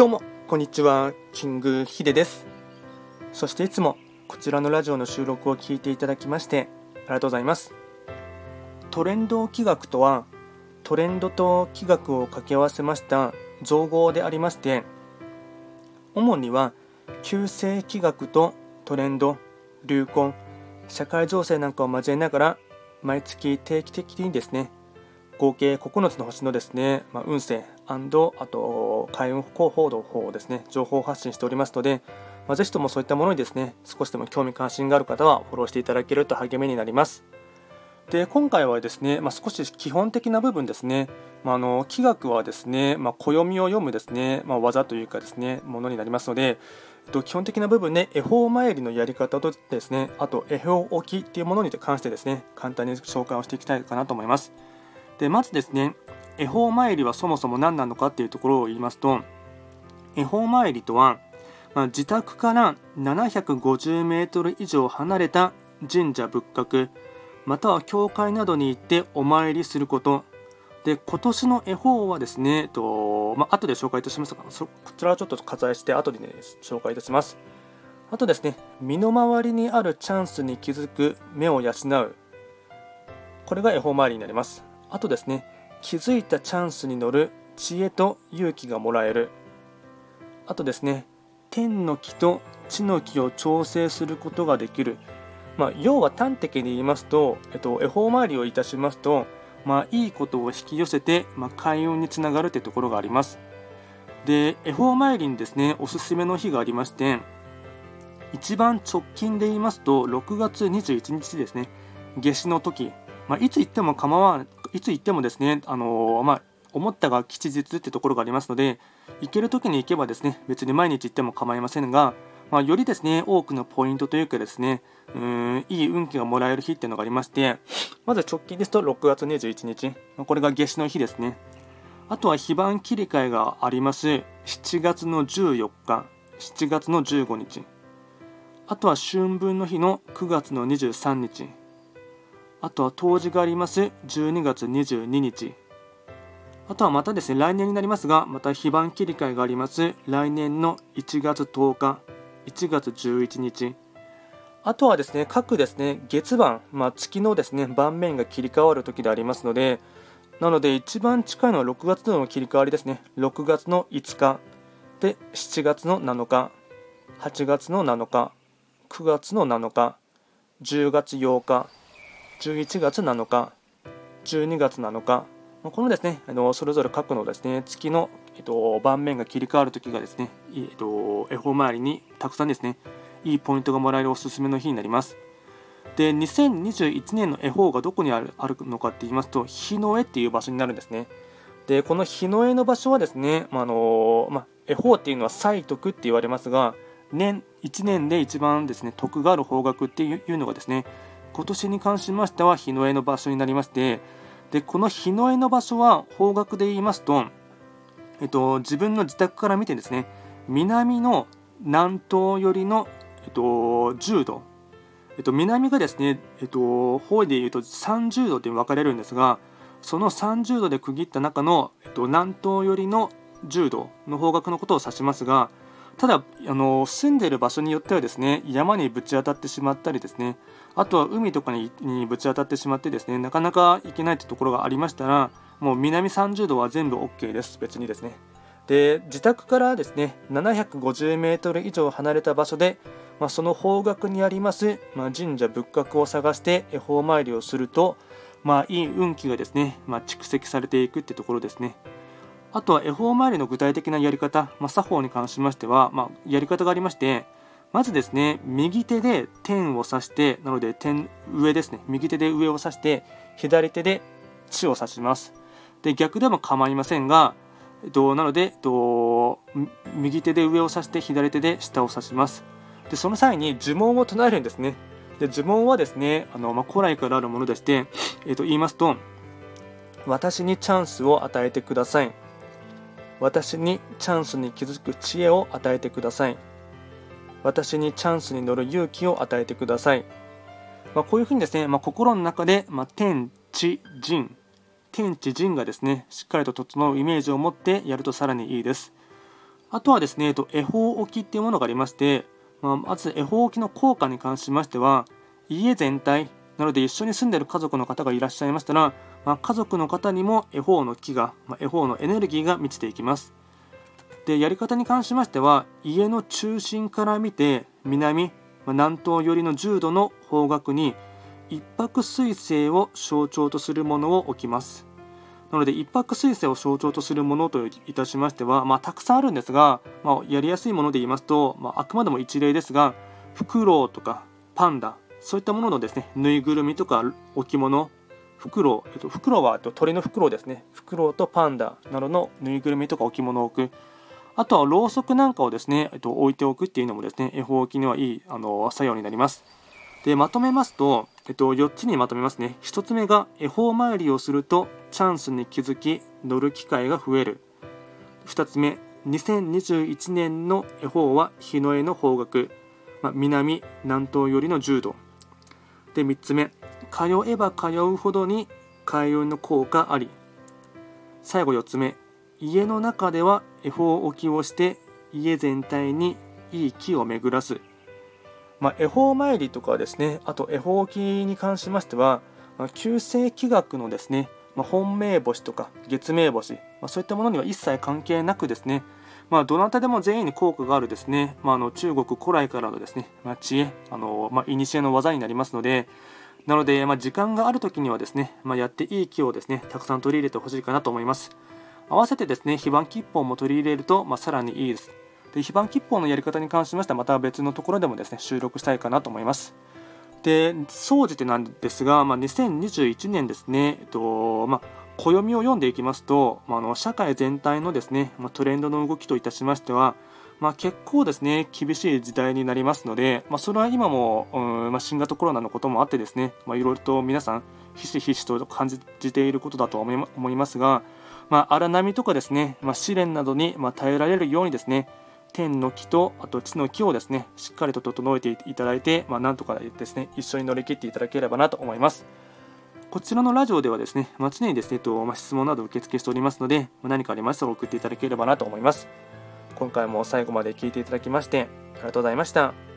どうもこんにちはキングヒデです。そしていつもこちらのラジオの収録を聞いていただきましてありがとうございます。トレンド企画とはトレンドと企画を掛け合わせました造語でありまして主には旧世企画とトレンド流行社会情勢なんかを交えながら毎月定期的にですね合計9つの星のですね、まあ、運勢あと開運広報の方をですね情報発信しておりますので、まあ、ぜひともそういったものにですね少しでも興味関心がある方はフォローしていただけると励みになりますで今回はですね、まあ、少し基本的な部分ですね、まあ、あの気学はですね、まあ、暦を読むですね、まあ、技というかですねものになりますので基本的な部分で、恵方参りのやり方とですねあと恵方置きっていうものに関してですね簡単に紹介をしていきたいかなと思いますでまずですね恵方参りはそもそも何なのかっていうところを言いますと恵方参りとは、まあ、自宅から750メートル以上離れた神社仏閣または教会などに行ってお参りすること。で今年の恵方はですね、えっとまあ後で紹介いたしますがこちらはちょっと割愛して後で、ね、紹介いたします。あとですね身の回りにあるチャンスに気づく目を養う。これが恵方参りになります。あとですね気づいたチャンスに乗る知恵と勇気がもらえる。あとですね天の木と地の木を調整することができる、まあ、要は端的に言いますと、えっと、恵方回りをいたしますと、まあ、いいことを引き寄せて、まあ、開運につながるというところがあります。で恵方参りにですねおすすめの日がありまして一番直近で言いますと6月21日ですね。夏至の時、まあ、いつ行っても構わいつ行ってもですね、あの、まあ、思ったが吉日ってところがありますので、行ける時に行けばですね、別に毎日行っても構いませんが、まあ、よりですね、多くのポイントというかですね、うんいい運気がもらえる日っていうのがありまして、まず直近ですと6月21日、これが夏至の日ですね。あとは非番切り替えがあります7月の14日、7月の15日。あとは春分の日の9月の23日。あとは冬至があります。12月22日。あとはまたですね来年になりますがまた非番切り替えがあります。来年の1月10日。1月11日。あとはですね各ですね月番、まあ、月のですね盤面が切り替わる時でありますのでなので一番近いのは6月の切り替わりですね。6月の5日。で7月の7日。8月の7日。9月の7日。10月8日。11月7日、12月7日、このですね、あのそれぞれ各のですね月の、えっと、盤面が切り替わるときがですね、えっと、恵方周りにたくさんですね、いいポイントがもらえるおすすめの日になります。で、2021年の恵方がどこにあるあるのかって言いますと、日の絵っていう場所になるんですね。で、この日の絵の場所はですね、まあのまあ、恵方っていうのは歳徳って言われますが、年1年で一番ですね徳がある方角っていうのがですね今年に関しましては日の絵の場所になりましてでこの日の絵の場所は方角で言いますと、えっと、自分の自宅から見てですね南の南東寄りの、えっと、10度、えっと、南がですね、えっと、方位でいうと30度で分かれるんですがその30度で区切った中の、えっと、南東寄りの10度の方角のことを指しますがただあの住んでいる場所によってはですね山にぶち当たってしまったりですねあとは海とかにぶち当たってしまってですねなかなか行けないというところがありましたらもう南30度は全部 OK です。別にですね。で自宅からですね750メートル以上離れた場所で、まあ、その方角にあります、まあ、神社仏閣を探して恵方参りをすると、まあ、いい運気がですね、ま、蓄積されていくってところですね。あとは恵方参りの具体的なやり方、まあ、作法に関しましては、まあ、やり方がありましてまずですね、右手で天を指して、なので天上ですね、右手で上を指して、左手で地を指します。で、逆でも構いませんが、えっと、なので、えっと、右手で上を指して、左手で下を指します。で、その際に呪文を唱えるんですね。で、呪文はですね、あのまあ、古来からあるものでして、えっと、言いますと、私にチャンスを与えてください。私にチャンスに気づく知恵を与えてください。私にチャンスに乗る勇気を与えてください。まあ、こういうふうにですね、まあ、心の中で、まあ、天地人天地人がですねしっかりと整うイメージを持ってやるとさらにいいです。あとはですね、えっと、恵方置きっていうものがありまして、まあ、まず恵方置きの効果に関しましては家全体なので一緒に住んでる家族の方がいらっしゃいましたら、まあ、家族の方にも恵方の木が、まあ、恵方のエネルギーが満ちていきます。でやり方に関しましては家の中心から見て南、まあ、南東寄りの10度の方角に一泊水星を象徴とするものを置きます。なので一泊水星を象徴とするものといたしましては、まあ、たくさんあるんですが、まあ、やりやすいもので言いますと、まあ、あくまでも一例ですがフクロウとかパンダそういったもののですねぬいぐるみとか置物フクロウ、えっと、フクロウは鳥のフクロウですね。フクロウとパンダなどのぬいぐるみとか置物を置く。あとはろうそくなんかをですね、えっと、置いておくっていうのもですね恵方置きにはいいあの作用になります。でまとめますと、えっと、4つにまとめますね。1つ目が恵方参りをするとチャンスに気づき乗る機会が増える。2つ目2021年の恵方は日の絵の方角、まあ、南南東寄りの10度。で3つ目。通えば通うほどに開運の効果あり。最後4つ目。家の中では恵方置きをして家全体にいい木を巡らす、まあ、恵方参りとかですねあと恵方置きに関しましては、旧世紀学のですね、まあ、本命星とか月命星、まあ、そういったものには一切関係なくですねまあ、どなたでも全員に効果があるですね、まあ、あの中国古来からのですね、まあ、知恵、あのまあ、古の技になりますので、なので、まあ、時間がある時にはですね、まあ、やっていい木をですね、たくさん取り入れてほしいかなと思います。合わせてですね、非番吉報も取り入れると、まあ、さらにいいです。で非番吉報のやり方に関しましては、また別のところでもですね、収録したいかなと思います。で、総じてなんですが、まあ、2021年ですね、えっと、まあ、暦を読んでいきますと、まあ、の社会全体のですね、まあ、トレンドの動きといたしましては、まあ、結構ですね厳しい時代になりますので、ま、それは今も、ま、新型コロナのこともあってですね、いろいろと皆さんひしひしと感じていることだと思いますが、ま、荒波とかですね、ま、試練などに、ま、耐えられるようにですね天の木とあと地の木をですねしっかりと整えていただいて、まあ、なんとかですね一緒に乗り切っていただければなと思います。こちらのラジオではですね、まあ、常にですね、とまあ、質問など受付しておりますので、まあ、何かありましたら送っていただければなと思います。今回も最後まで聞いていただきましてありがとうございました。